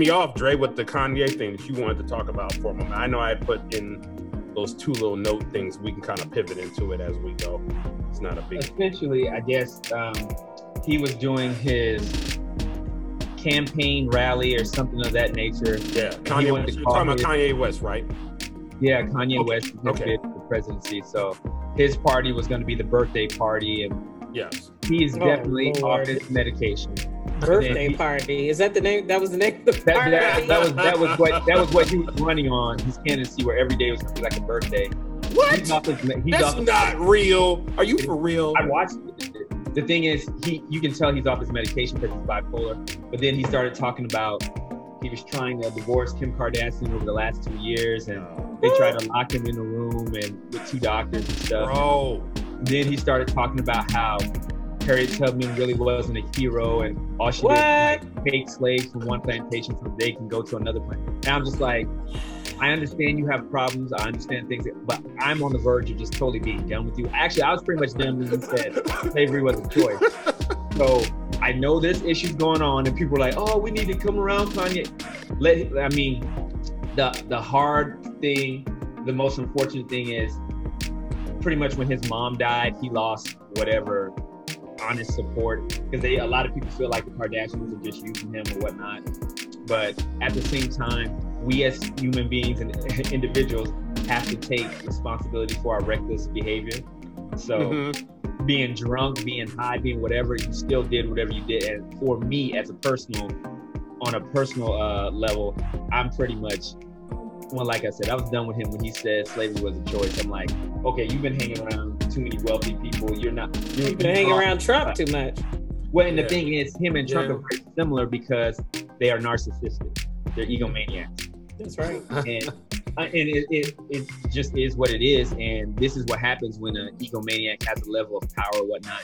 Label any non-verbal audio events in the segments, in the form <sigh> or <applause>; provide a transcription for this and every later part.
me off, Dre, with the Kanye thing that you wanted to talk about for a moment. I know I put in those two little note things. We can kind of pivot into it as we go. It's not a big. Essentially, I guess um, he was doing his campaign rally or something of that nature. Yeah, Kanye. West. You're call talking about Kanye West, right? Yeah, Kanye Okay, West is his okay. the presidency. So his party was going to be the birthday party, and Yes. he's Oh, definitely Lord. off his medication. Birthday he- party. Is that the name? That was the name of the That, party. that, that was that was what that was what he was running on his candidacy, where every day was going to be like a birthday. What? He's off his, he's That's off his- not real. Are you for real? I watched it. The thing is, he you can tell he's off his medication because he's bipolar. But then he started talking about he was trying to divorce Kim Kardashian over the last two years, and they tried to lock him in a room and with two doctors and stuff. Bro. Then he started talking about how Harriet Tubman really wasn't a hero, and all she did was What? like, take slaves from one plantation so they can go to another planet. And I'm just like, I understand you have problems. I understand things, but I'm on the verge of just totally being done with you. Actually, I was pretty much done when you said slavery was a choice. So I know there's issues going on, and people are like, "Oh, we need to come around, Kanye." Let I mean, the the hard thing, the most unfortunate thing is, pretty much when his mom died, he lost whatever honest support because they a lot of people feel like the Kardashians are just using him or whatnot. But at the same time, we as human beings and <laughs> individuals have to take responsibility for our reckless behavior. So Mhm. being drunk, being high, being whatever, you still did whatever you did. And for me, as a personal, on a personal uh, level, I'm pretty much, well, like I said, I was done with him when he said slavery was a choice. I'm like, okay, you've been hanging around too many wealthy people. You're not. You're, You've been hanging around Trump too much. Well, and the thing is, him and Trump Yeah. are very similar because they are narcissistic. They're egomaniacs That's right. <laughs> and uh, and it, it, it just is what it is and this is what happens when an egomaniac has a level of power or whatnot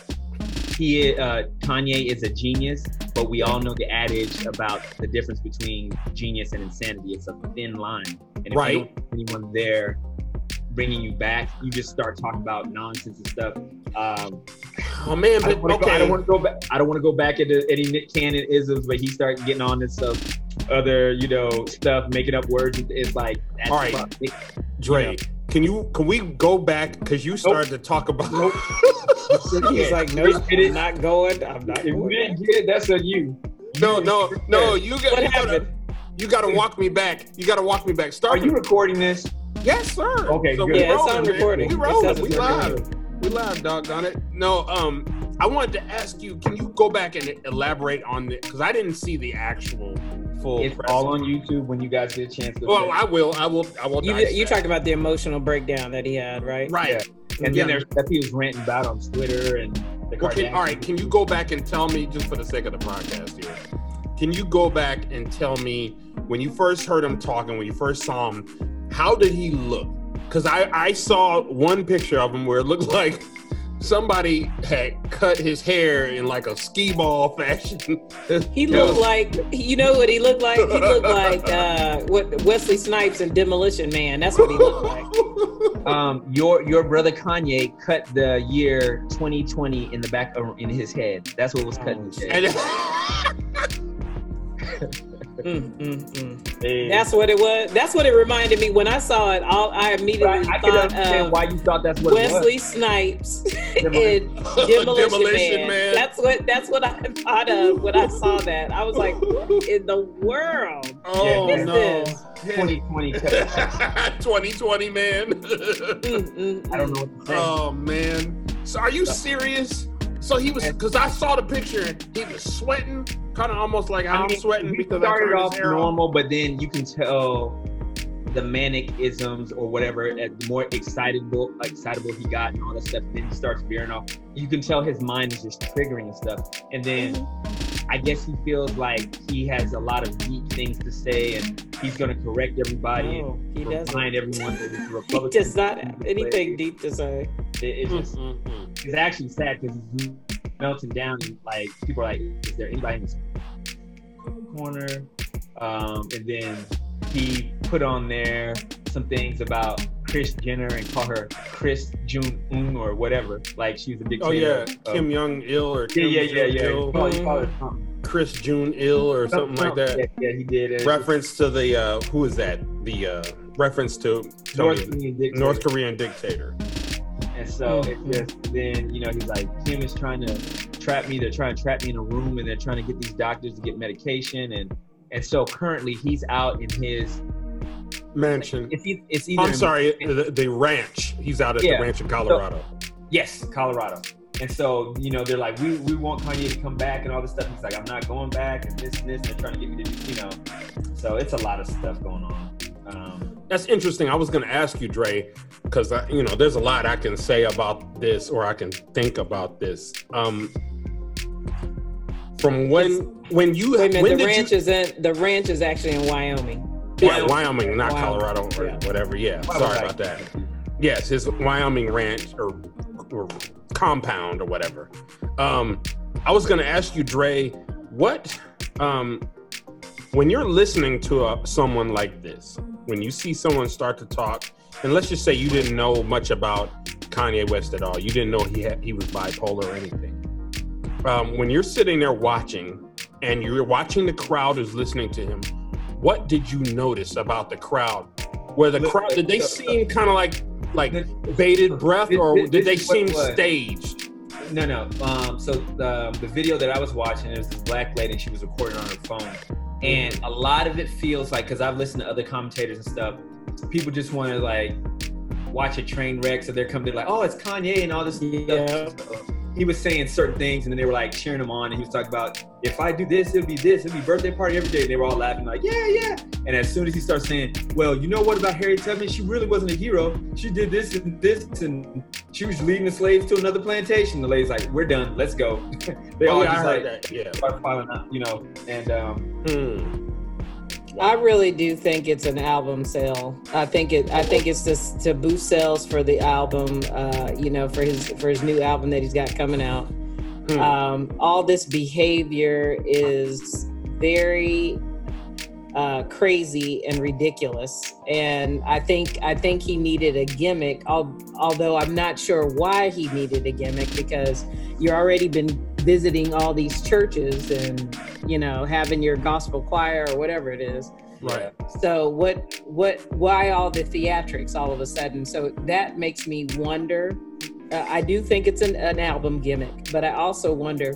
he uh, kanye is a genius but we all know the adage about the difference between genius and insanity it's a thin line and if Right. you don't anyone there bringing you back you just start talking about nonsense and stuff um, Oh man, I but don't wanna go- I don't want to go back. I don't want to go back into any Nick Cannon isms, but he started getting on this stuff, other you know stuff, making up words. It's like that's All right. fuck. It- Dre, can you can we go back because you started to talk about Nope. <laughs> He's like, no, Get it? I'm not going. I'm not If you going. didn't get it, that's on you. no no no you got What you gotta, you gotta walk me back you gotta walk me back Are start you recording this? Yes sir Okay, so good. we Yeah, it's rolling, on man. recording. we It rolling we it's live recording. we live doggone it no um I wanted to ask you can you go back and elaborate on the because I didn't see the actual full It's press. all on YouTube when you guys get a chance to. well I will I will I will You, dissect. you talked about the emotional breakdown that he had, right? right and yeah. then there's stuff he was ranting about on Twitter and the Well, can, all right, can you go back and tell me, just for the sake of the podcast here, can you go back and tell me when you first heard him talking, when you first saw him, how did he look? Because I, I saw one picture of him where it looked <laughs> like somebody had cut his hair in like a skee ball <laughs> fashion. He looked like, you know what he looked like? He looked like uh, <laughs> what Wesley Snipes in Demolition Man. That's what he looked like. Um, your your brother Kanye cut the year 2020 in the back of in his head. That's what was cut in his head. And, Mm, mm, mm. That's what it was. That's what it reminded me when I saw it. All I immediately I, I thought understand of why you thought that's what Wesley it Snipes Demolition- <laughs> in Demolition, Demolition Man. Man. That's what that's what I thought of when I saw that. I was like, in the world? oh What is no. this? 2020. 2020, <laughs> man. Mm, mm, I don't know what to say. Oh man! So are you serious? So he was because I saw the picture. and He was sweating, kind of almost like how I I'm mean, sweating we because I started turned off his hair off. normal, but then you can tell the manic isms or whatever. uh, The more excitable, excitable he got, and all that stuff. Then he starts veering off. You can tell his mind is just triggering and stuff. And then I guess he feels like he has a lot of deep things to say, and he's going to correct everybody No, he and doesn't. remind everyone that it's <laughs> He Republican. does not have anything deep to say. It, it's just mm, mm. it's actually sad because he's melting down and like people are like, is there anybody in this corner? Um, and then he put on there some things about Kris Jenner and call her Chris June Un or whatever. Like she's a dictator. Oh yeah, of- Kim Young Il or Yeah, Kim yeah, yeah, yeah. Il, He called- he called her something. Chris June Il or something like that. Yeah, yeah, he did. It. Reference to the uh, who is that? The uh, reference to North Korean dictator. North Korean dictator. And so Mhm. it's just then, you know, he's like, Kim is trying to trap me. They're trying to trap me in a room and they're trying to get these doctors to get medication. And and so currently he's out in his Mansion. it's, e- it's either I'm sorry, the, the ranch. He's out at Yeah. the ranch in Colorado. Yes, Colorado. And so, you know, they're like, we, we want Kanye to come back and all this stuff. He's like, I'm not going back and this and this. And they're trying to get me to, you know. So it's a lot of stuff going on. Um, That's interesting. I was going to ask you, Dre, because you know, there's a lot I can say about this, or I can think about this. Um, from when when you Wait when the ranch you, is in the ranch is actually in Wyoming. Yeah, Wyoming, not Wyoming. Colorado or Yeah. whatever. Yeah, sorry about that. Yes, his Wyoming ranch or, or compound or whatever. Um, I was going to ask you, Dre, what um, when you're listening to a, someone like this, when you see someone start to talk, and let's just say you didn't know much about Kanye West at all, you didn't know he had he was bipolar or anything. Um, when you're sitting there watching, and you're watching the crowd is listening to him, what did you notice about the crowd? Where the crowd did they seem kind of like like bated breath, or did they this is what seem staged? No, no. Um, so the the video that I was watching, there was this black lady, and she was recording on her phone, and a lot of it feels like because I've listened to other commentators and stuff, people just want to like watch a train wreck, so they're coming, like, oh, it's Kanye and all this Yeah. stuff. He was saying certain things, and then they were like cheering him on, and he was talking about if I do this, it'll be this, it'll be birthday party every day. And they were all laughing like, yeah, yeah. And as soon as he starts saying, well, you know what about Harriet Tubman? She really wasn't a hero. She did this and this, and she was leading the slaves to another plantation. The lady's like, we're done, let's go. <laughs> they all Oh, yeah, I just like that. Yeah. start filing up, you know. And um, Hmm. I really do think it's an album sale. I think it. I think it's just to boost sales for the album. Uh, you know, for his for his new album that he's got coming out. Hmm. Um, all this behavior is very uh, crazy and ridiculous, and I think I think he needed a gimmick. Al- although I'm not sure why he needed a gimmick because you're already been visiting all these churches and you know having your gospel choir or whatever it is. Right. So what what why all the theatrics all of a sudden? So that makes me wonder. Uh, I do think it's an, an album gimmick, but I also wonder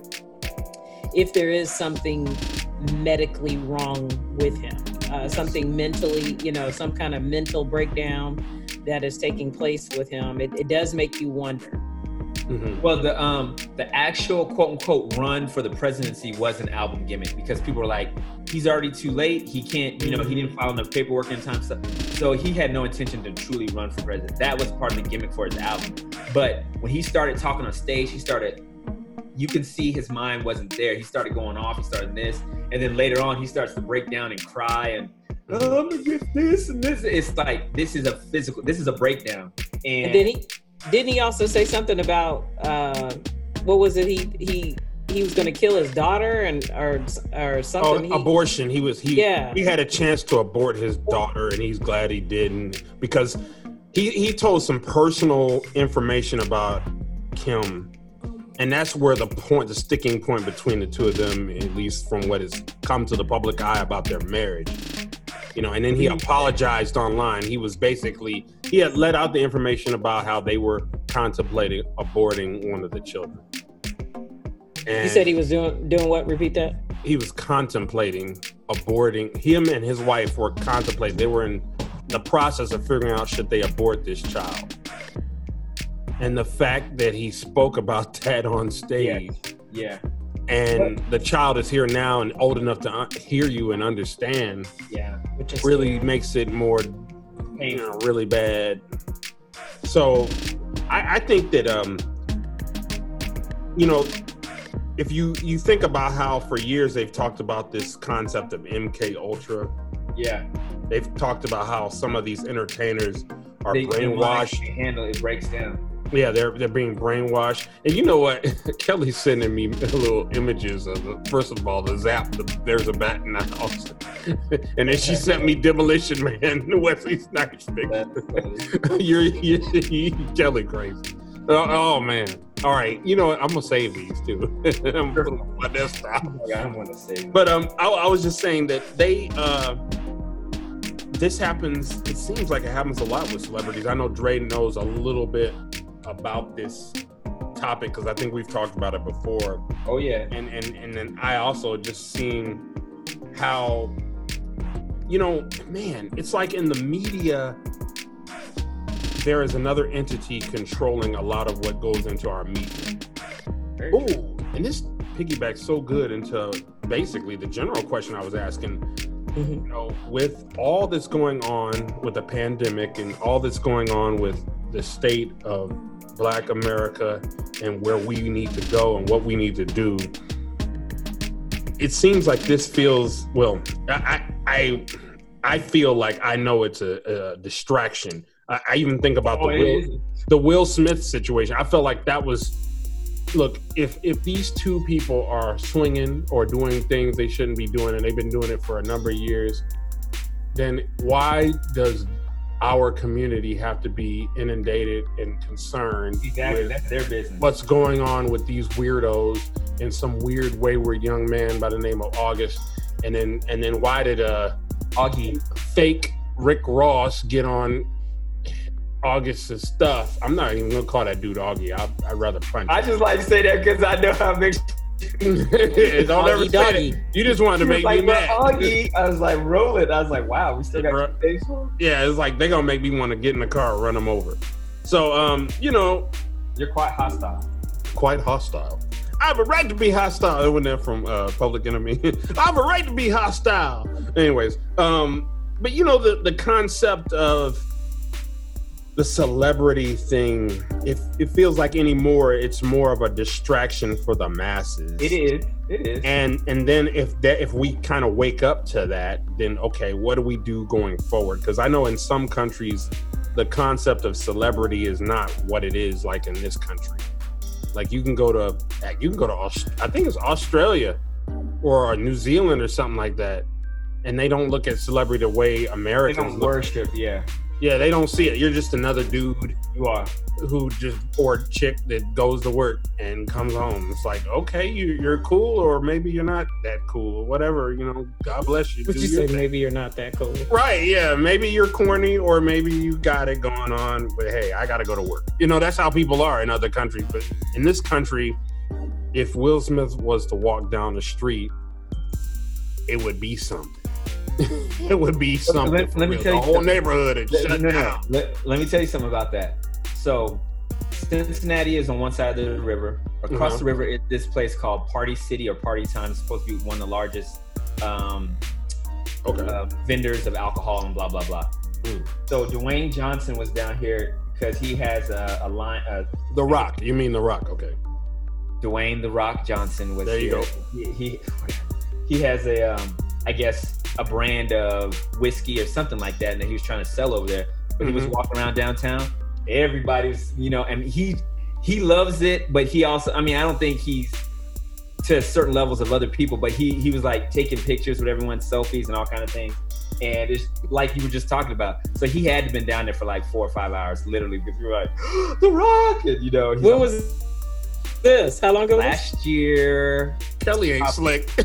if there is something medically wrong with him, uh, something mentally, you know, some kind of mental breakdown that is taking place with him. It, it does make you wonder. Mhm. Well, the um the actual quote unquote run for the presidency was an album gimmick because people were like, he's already too late. He can't, you know, he didn't file enough paperwork in time. So, so he had no intention to truly run for president. That was part of the gimmick for his album. But when he started talking on stage, he started. You can see his mind wasn't there. He started going off. He started this, and then later on, he starts to break down and cry and. Oh, I'm gonna get this and this. It's like this is a physical. This is a breakdown. And, And then he didn't he also say something about uh, what was it? He he he was going to kill his daughter and or or Oh, something. He- abortion. He was he Yeah. he had a chance to abort his daughter, and he's glad he didn't because he he told some personal information about Kim, and that's where the point, the sticking point between the two of them, at least from what has come to the public eye about their marriage. You know, and then he mm-hmm. apologized online. He was basically he had let out the information about how they were contemplating aborting one of the children. And He said he was doing doing what? Repeat that. he was contemplating aborting him and his wife were contemplating they were in the process of figuring out should they abort this child and the fact that he spoke about <laughs> that on stage yeah, and the child is here now and old enough to un- hear you and understand yeah. Which is really makes it more you Painful. know really bad so i, I think that um you know if you you think about how for years they've talked about this concept of mk ultra Yeah. they've talked about how some of these entertainers are They- they brainwashed actually handle it breaks down. Yeah, they're they're being brainwashed. And you know what? <laughs> Kelly's sending me little images of the, first of all the zap. The, there's a bat in the house, <laughs> and then she sent me Demolition Man, <laughs> Wesley Snipes picture. you're, you're, you're Kelly crazy. Oh, oh, man! All right, you know what? I'm gonna save these too. I'm putting them on my desktop. Oh I don't want to say. But um, I, I was just saying that they uh, this happens. It seems like it happens a lot with celebrities. I know Dre knows a little bit about this topic because I think we've talked about it before. Oh yeah. And and and then I also just seen how you know, man, it's like in the media there is another entity controlling a lot of what goes into our media. Oh, and this piggybacks so good into basically the general question I was asking. Mm-hmm. You know, with all that's going on with the pandemic and all that's going on with the state of Black America and where we need to go and what we need to do, it seems like this feels well. I I I feel like I know it's a, a distraction I, I even think about oh, the Will, the Will Smith situation. I felt like that was look if if these two people are swinging or doing things they shouldn't be doing and they've been doing it for a number of years then why does our community have to be inundated and concerned exactly that's their business what's going on with these weirdos and some weird wayward young man by the name of august and then and then why did uh augie fake rick ross get on August's stuff. I'm not even gonna call that dude Augie. I, would rather punch. I just like to say that because I know how big. It's all Augie doggy. You just wanted to make like, me mad. Augie, I was like rolling. I was like, wow, we still got Yeah, it's like they're gonna make me want to get in the car and run them over. So, um, you know, you're quite hostile. Quite hostile. I have a right to be hostile. It went there from uh, Public Enemy. <laughs> I have a right to be hostile. Anyways, um, but you know the the concept of the celebrity thing if it feels like anymore it's more of a distraction for the masses. It is it is. And and then if that if we kind of wake up to that then okay what do we do going forward? Because i know in some countries the concept of celebrity is not what it is like in this country. Like you can go to you can go to i think it's australia or new zealand or something like that and they don't look at celebrity the way americans they don't worship yeah yeah, they don't see it. You're just another dude you are who just or chick that goes to work and comes home. It's like, okay, you, are cool, or maybe you're not that cool, or whatever. You know, God bless you. But you say thing. maybe you're not that cool, right? Yeah, maybe you're corny, or maybe you got it going on. But hey, I got to go to work. You know, that's how people are in other countries. But in this country, if Will Smith was to walk down the street, it would be something. <laughs> it would be something. Let, let me tell you, the whole neighborhood and let, shut no, down. No, let, let, me tell you something about that. So, Cincinnati is on one side of the river. Across uh-huh. the river is this place called Party City or Party Time. It's supposed to be one of the largest um, okay. uh, vendors of alcohol and blah blah blah. Mm. So Dwayne Johnson was down here because he has a, a line. A, the Rock. You mean the Rock? Okay. Dwayne the Rock Johnson was there. You here. go. He, he he has a um, I guess a brand of whiskey or something like that, and that he was trying to sell over there. But mm-hmm. he was mm-hmm. walking around downtown. Everybody's, you know, and he he loves it, but he also, I mean, I don't think he's to certain levels of other people, but he he was like taking pictures with everyone's selfies and all kind of things. And it's like you were just talking about. So he had to been down there for like four or five hours, literally, because you were like, <gasps> the rock, and you know. When was this? How long ago? Last year. Kelly ain't slick. <laughs>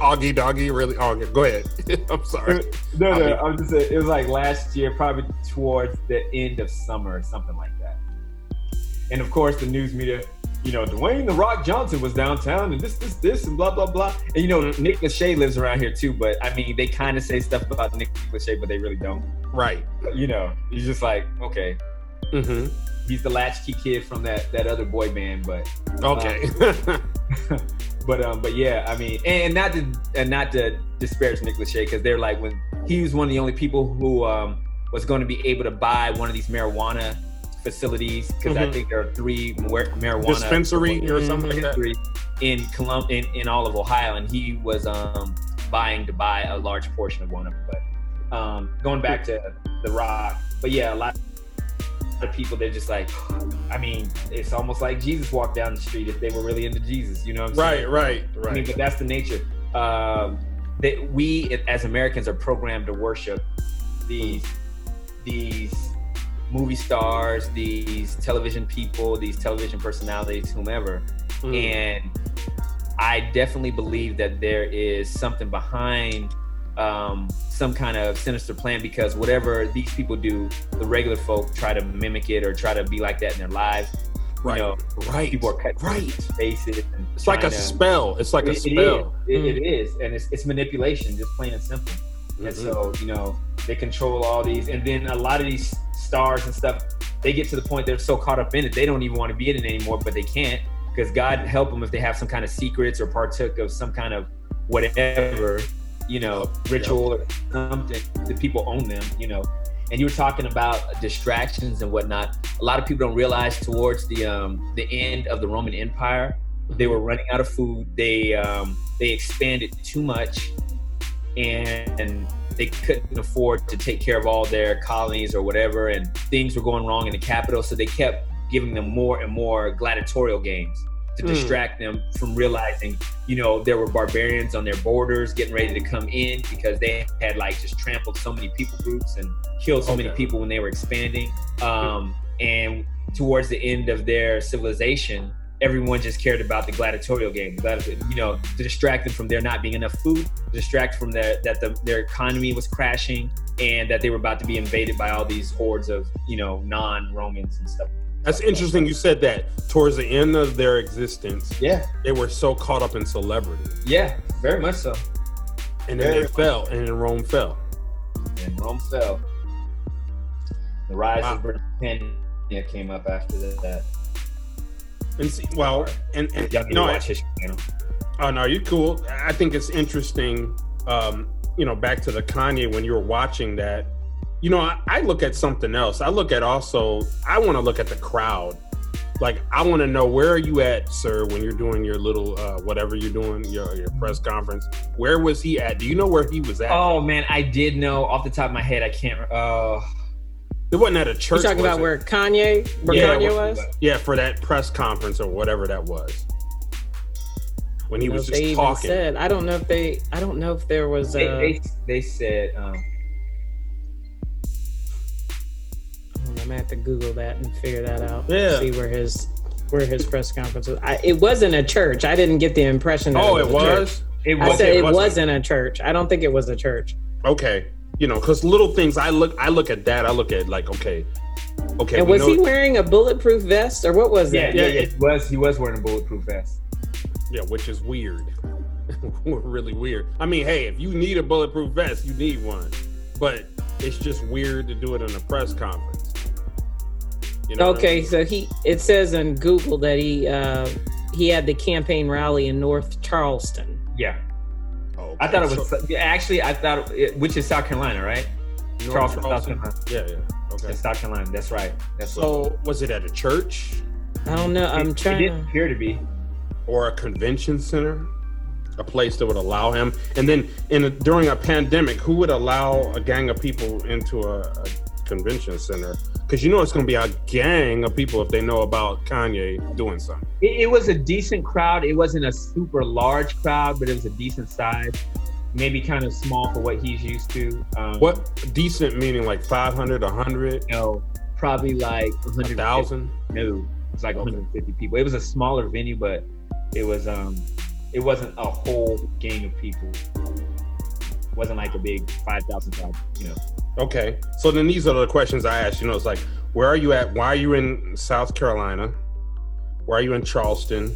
Augie doggy, really. Augie, go ahead. <laughs> I'm sorry. No, no, I'm just saying, it was like last year, probably towards the end of summer or something like that. And of course, the news media, you know, Dwayne the Rock Johnson was downtown and this, this, this, and blah, blah, blah. And you know, mm-hmm. Nick Lachey lives around here too, but I mean, they kind of say stuff about Nick Lachey, but they really don't. Right. You know, you're just like, okay. Mm-hmm he's the latchkey kid from that that other boy band, but okay. Um, <laughs> but um, but yeah, I mean, and not to and not to disparage Nick Lachey because they're like when he was one of the only people who um was going to be able to buy one of these marijuana facilities because mm-hmm. I think there are three marijuana dispensary or something like that in Colum- in in all of Ohio, and he was um buying to buy a large portion of one of them. But um, going back to the Rock, but yeah, a lot of people they're just like, I mean, it's almost like Jesus walked down the street if they were really into Jesus. You know what I'm Right, saying? right, I mean, right. but that's the nature. Um, that we as Americans are programmed to worship these these movie stars, these television people, these television personalities, whomever. Mm. And I definitely believe that there is something behind um, some kind of sinister plan because whatever these people do, the regular folk try to mimic it or try to be like that in their lives. right, know, right, People are cutting right. faces. It's like a to- spell. It's like a it- it spell. is. It- it is, and it's, it's manipulation, just plain and simple. And Mhm. so, you know, they control all these, and then a lot of these stars and stuff, they get to the point they're so caught up in it, they don't even want to be in it anymore, but they can't because God help them if they have some kind of secrets or partook of some kind of whatever, you know, ritual or something. The people own them, you know. And you were talking about distractions and whatnot. A lot of people don't realize towards the um, the end of the Roman Empire, they were running out of food. They um, they expanded too much, and they couldn't afford to take care of all their colonies or whatever. And things were going wrong in the capital, so they kept giving them more and more gladiatorial games to Mm. distract them from realizing, you know, there were barbarians on their borders getting ready to come in because they had like just trampled so many people groups and killed so many people when they were expanding. Um, and towards the end of their civilization, everyone just cared about the gladiatorial game, you know, to distract them from there not being enough food, to distract from their that the, their economy was crashing, and that they were about to be invaded by all these hordes of you know non-Romans and stuff. That's interesting. You said that towards the end of their existence, Yeah, they were so caught up in celebrity, yeah, very much so. and then Very they fell, and then Rome fell. And Rome fell. The rise Wow. of Britannia came up after that. And see, well, and, and Y'all no, I- watch History Channel. Oh no, you're cool. I think it's interesting. Um, you know, back to the Kanye when you were watching that. You know, I, I look at something else. I look at also. I want to look at the crowd. Like, I want to know where are you at, sir, when you're doing your little uh, whatever you're doing, your your press conference. Where was he at? Do you know where he was at? Oh man, I did know off the top of my head. I can't. Uh, it wasn't at a church. You church. talking was about it? where Kanye, where yeah, Kanye was? Yeah, for that press conference or whatever that was. When he was know if they just even talking. said. I don't know if they. I don't know if there was. Uh, They, they, they said. Um, gonna have to Google that and figure that out. Yeah. See where his where his press conference was. I, it wasn't a church. I didn't get the impression. That oh, it it was. a church. was. it I was. said it wasn't. wasn't a church. I don't think it was a church. Okay, you know, because little things. I look. I look at that. I look at like, okay, okay. and we was know- he wearing a bulletproof vest or what was yeah, that? yeah, Yeah, It was. He was wearing a bulletproof vest. Yeah, which is weird. <laughs> really weird. I mean, hey, if you need a bulletproof vest, you need one. But it's just weird to do it in a press conference. You know what I Okay, mean? so he it says in Google that he uh, he had the campaign rally in North Charleston. Yeah, Oh, I thought it was. So- actually, I thought it, which is South Carolina, right? North Charleston, South Carolina. Yeah, yeah. Okay. That's South Carolina. That's right. That's what. So was it at a church I don't know. I'm it, trying It to. did appear to be. or a convention center? A place that would allow him, and then in a, during a pandemic, who would allow a gang of people into a, a convention center? Because you know it's going to be a gang of people if they know about Kanye doing something. It, it was a decent crowd. It wasn't a super large crowd, but it was a decent size. Maybe kind of small for what he's used to. Um, What decent meaning like 500, 100, You know, probably like 100 1,000? No, it's like Okay. 150 people. It was a smaller venue, but it was um, it wasn't a whole gang of people. Wasn't like a big 5,000 crowd. You know. Okay. So then these are the questions I asked. You know, it's like, where are you at? Why are you in South Carolina? Why are you in Charleston?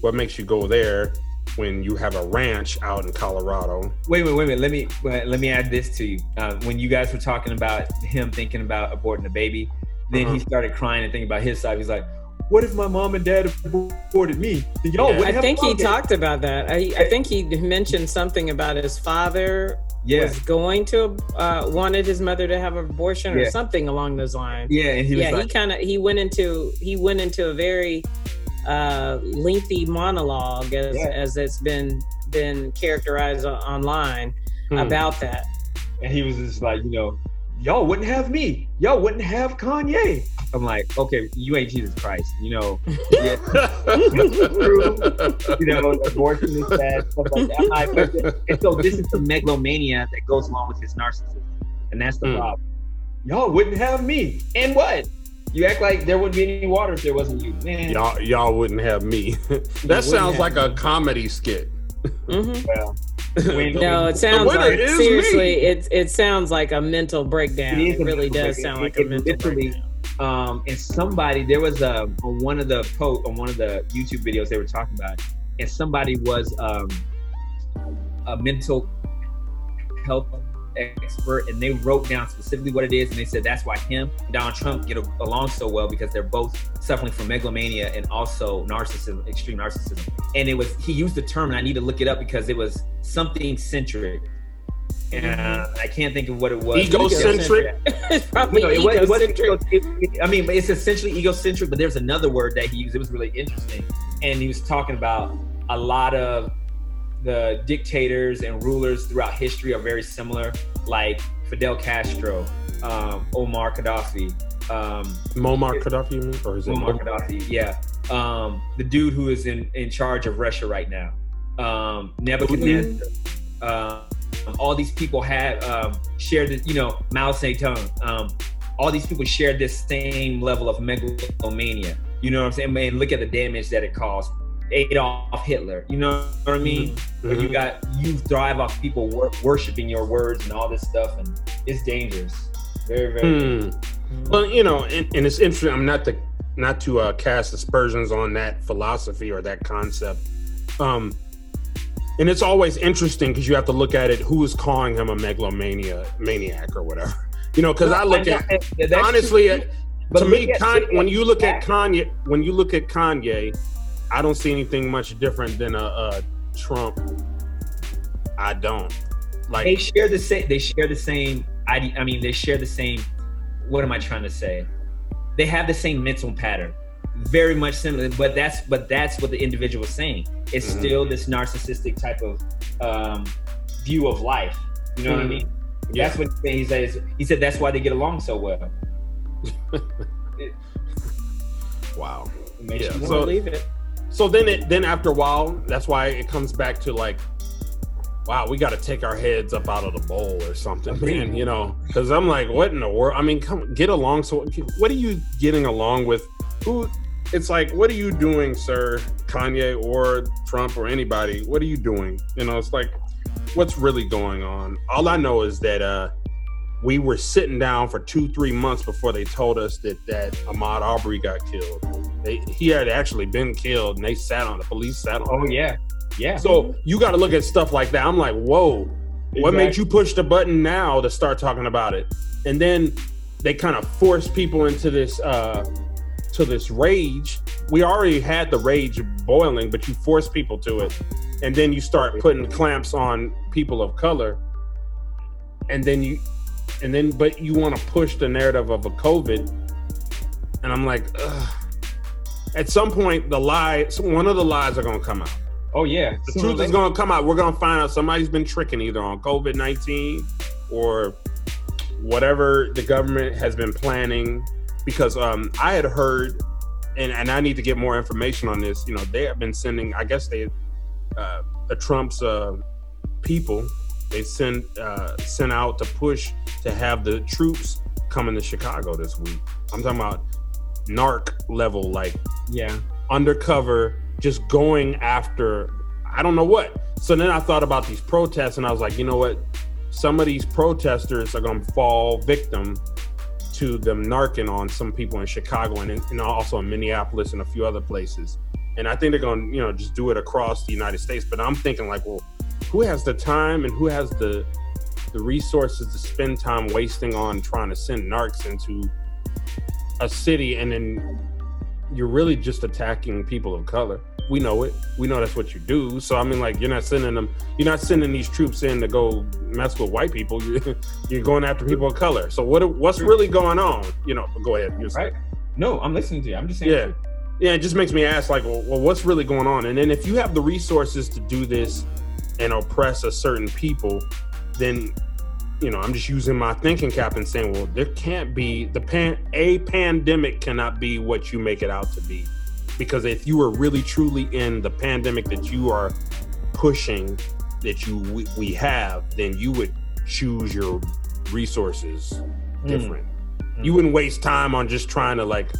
What makes you go there when you have a ranch out in Colorado? Wait, wait, wait, wait. Let me let me add this to you. Uh, when you guys were talking about him thinking about aborting a baby, then he Uh-huh. started crying and thinking about his side. He's like, "What if my mom and dad aborted me? Then y'all Yeah. I think he pockets." talked about that. I, I think he mentioned something about his father Yeah, was going to uh, wanted his mother to have an abortion or Yeah. something along those lines. yeah, and he was yeah, he kind of he went into he went into a very uh, lengthy monologue as, Yeah. as it's been been characterized online Hmm. about that. and he was just like, you know, y'all wouldn't have me. Y'all wouldn't have Kanye. I'm like, okay, you ain't Jesus Christ, you know. <laughs> Yeah, you know, abortion is bad, stuff like that. I'm like, and so this is the megalomania that goes along with his narcissism, and that's the Mm. problem. Y'all wouldn't have me, and what? You act like there wouldn't be any water if there wasn't you, man. y'all y'all wouldn't have me. <laughs> that sounds have like a comedy skit. Mhm. Well, No, it sounds like seriously. me. It it sounds like a mental breakdown. It It, is a really does breakdown. sound like It- a mental breakdown. Um, and somebody there was a on one of the post on one of the YouTube videos they were talking about, and somebody was um, a mental health expert, and they wrote down specifically what it is, and they said that's why him and Donald Trump get along so well because they're both suffering from megalomania and also narcissism, extreme narcissism. And it was he used the term, and I need to look it up because it was something centric. And I can't think of what it was. Egocentric? <laughs> it's probably No, it was, it was egocentric. I mean, it's essentially egocentric. But there's another word that he used. It was really interesting, and he was talking about a lot of the dictators and rulers throughout history are very similar, like Fidel Castro, um, Omar Gaddafi, um, Muammar Gaddafi, you mean? or is it Muammar Gaddafi, yeah, um, the dude who is in in charge of Russia right now, um, Nebuchadnezzar. Um, all these people had um, shared, the, you know, Mao Zedong. Um, all these people shared this same level of megalomania. You know what I'm saying? Man, look at the damage that it caused. Adolf Hitler. You know what I mean? Where you Mhm. got you thrive off people wor- worshiping your words and all this stuff, and it's dangerous. Very, very. Hmm. Well, you know, and, and it's interesting. I'm not to not to uh, cast aspersions on that philosophy or that concept. Um, and it's always interesting because you have to look at it. Who is calling him a megalomania maniac or whatever? You know, because I look know at that- that's true. honestly, uh, But to me, at- Con- when you look at. Kanye, when you look at Kanye, I don't see anything much different than a, a Trump. I don't like they share the same they share the same i mean they share the same what am i trying to say they have the same mental pattern very much similar but that's but that's what the individual is saying it's Mhm. still this narcissistic type of um, view of life you know what i Mhm. mean Yeah. that's what he says he said that's why they get along so well <laughs> Wow. It Yeah, so- believe it. So then it then after a while, that's why it comes back to like, wow, we got to take our heads up out of the bowl or something, man. You know, because I'm like, what in the world? I mean, come get along. So what are you getting along with? Who? It's like, what are you doing, sir, Kanye or Trump or anybody? What are you doing? You know, it's like, what's really going on? All I know is that uh we were sitting down for two, three months before they told us that that Ahmaud Arbery got killed. They, he had actually been killed, and they sat on the police sat on. oh it. yeah yeah So you got to look at stuff like that. I'm like, whoa, what made you push the button now to start talking about it? And then they kind of force people into this uh to this rage. We already had the rage boiling, but you force people to it, and then you start putting clamps on people of color, and then you, and then but you want to push the narrative of a COVID, and I'm like, Ugh. at some point the lie, one of the lies are gonna come out. oh yeah The truth is going to come out. We're going to find out somebody's been tricking either on COVID 19 or whatever the government has been planning. Because um, I had heard, and, and I need to get more information on this, you know, they have been sending, I guess they, uh, the Trump's uh, people, they sent, uh, sent out to push to have the troops coming to Chicago this week. I'm talking about narc level, like yeah undercover, just going after I don't know what. So then I thought about these protests and I was like, you know what? Some of these protesters are going to fall victim to them narking on some people in Chicago and, and also in Minneapolis and a few other places. And I think they're going to, you know, just do it across the United States. But I'm thinking like, well, who has the time and who has the the resources to spend time wasting on trying to send narcs into a city and then you're really just attacking people of color. We know it. We know that's what you do. So I mean, like, you're not sending them. You're not sending these troops in to go mess with white people. <laughs> You're, going after people of color. So what? What's really going on? You know. Go ahead. You're right no i'm listening to you i'm just saying Yeah. Yeah. It just makes me ask, like, well, well, what's really going on? And then if you have the resources to do this and oppress a certain people, then you know, I'm just using my thinking cap and saying, well, there can't be the pan a pandemic cannot be what you make it out to be. Because if you were really truly in the pandemic that you are pushing that you we, we have, then you would choose your resources different. Mm. You wouldn't waste time on just trying to like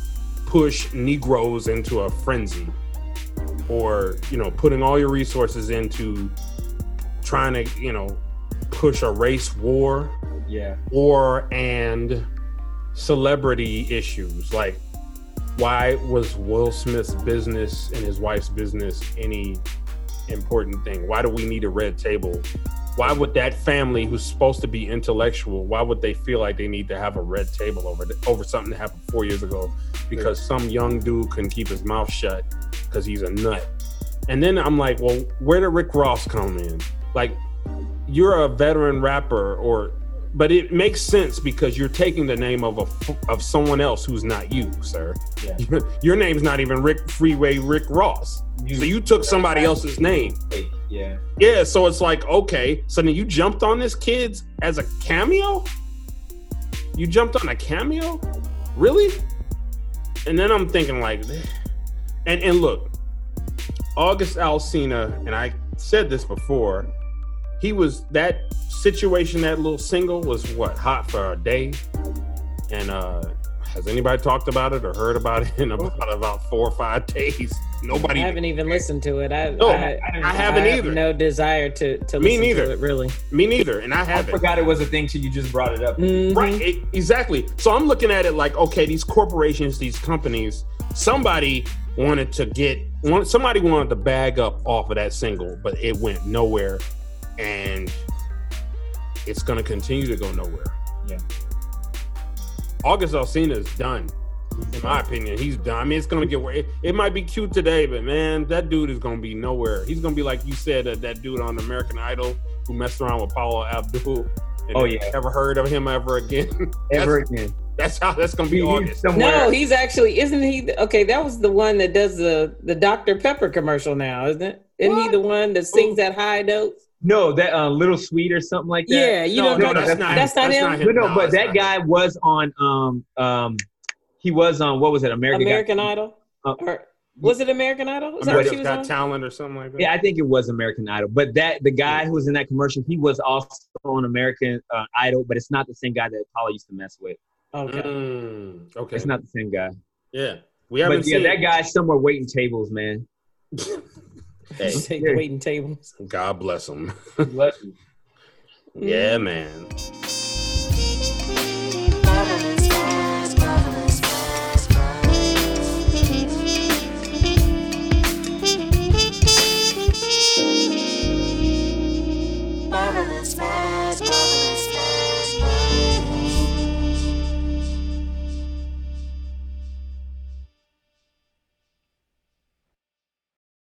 push Negroes into a frenzy or, you know, putting all your resources into trying to, you know, push a race war Yeah. or and celebrity issues like why was Will Smith's business and his wife's business any important thing? Why do we need a red table? Why would that family who's supposed to be intellectual, why would they feel like they need to have a red table over over something that happened four years ago because some young dude couldn't keep his mouth shut because he's a nut? And then I'm like, well, where did Rick Ross come in? Like, you're a veteran rapper, or but it makes sense because you're taking the name of a of someone else who's not you, sir. Yeah. <laughs> Your name's not even Rick Freeway Rick Ross. So you took somebody else's name. Yeah. Yeah, so it's like, okay, so then you jumped on this kid's as a cameo? You jumped on a cameo? Really? And then I'm thinking like and and look, August Alsina, and I said this before, he was that situation, that little single was what, hot for a day? And uh has anybody talked about it or heard about it in about about four or five days? Nobody I haven't even listened to it. I, No, I, I haven't have either. No desire to to Me listen neither. to it. Really. me neither, and I I haven't. forgot it was a thing till you just brought it up. Mhm. Right, e- exactly. So I'm looking at it like, okay, these corporations, these companies, somebody wanted to get, want, somebody wanted to bag up off of that single, but it went nowhere, and it's going to continue to go nowhere. Yeah. August Alsina is done, in my opinion. He's done. I mean, it's going to get where it, it might be cute today, but man, that dude is going to be nowhere. He's going to be like you said, uh, that dude on American Idol who messed around with Paula Abdul. and Oh, yeah. Never heard of him ever again. <laughs> Ever again. That's how that's gonna be He- August. somewhere- No, he's actually isn't he? Okay, that was the one that does the the Dr Pepper commercial now, isn't it? Isn't he the one that sings that high note? No, that uh, little sweet or something like that. Yeah, you no, don't no, know that's, that- not that's not him? No, no, No, but that guy him. was on um um he was on what was it American American Got- Idol, Uh, or was it American Idol? Is that what she America's was Got on? Talent or something like that. Yeah, I think it was American Idol. But that the guy who was in that commercial, he was also on American uh, Idol, but it's not the same guy that Paula used to mess with. Okay. Mm, okay. It's not the same guy. Yeah, we haven't But yeah, that guy's somewhere waiting tables, man. <laughs> Hey, Take yeah. waiting tables. God bless him. Bless you. <laughs> yeah, man.